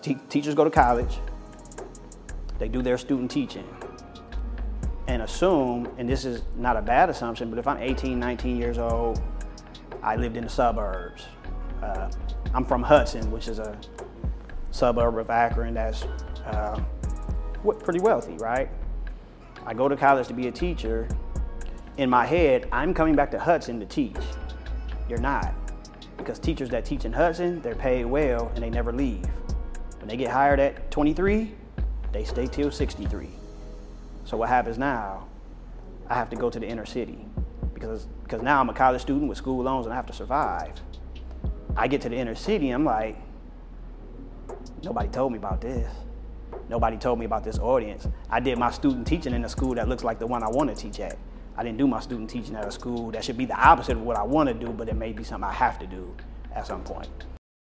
te- teachers go to college, they do their student teaching, and assume, and this is not a bad assumption, but if I'm 18, 19 years old, I lived in the suburbs. Uh, I'm from Hudson, which is a suburb of Akron that's uh, pretty wealthy, right? I go to college to be a teacher. In my head, I'm coming back to Hudson to teach. You're not. Because teachers that teach in Hudson, they're paid well and they never leave. When they get hired at 23, they stay till 63. So what happens now? I have to go to the inner city because because now I'm a college student with school loans and I have to survive. I get to the inner city, I'm like, nobody told me about this. Nobody told me about this audience. I did my student teaching in a school that looks like the one I want to teach at. I didn't do my student teaching at a school that should be the opposite of what I want to do, but it may be something I have to do at some point.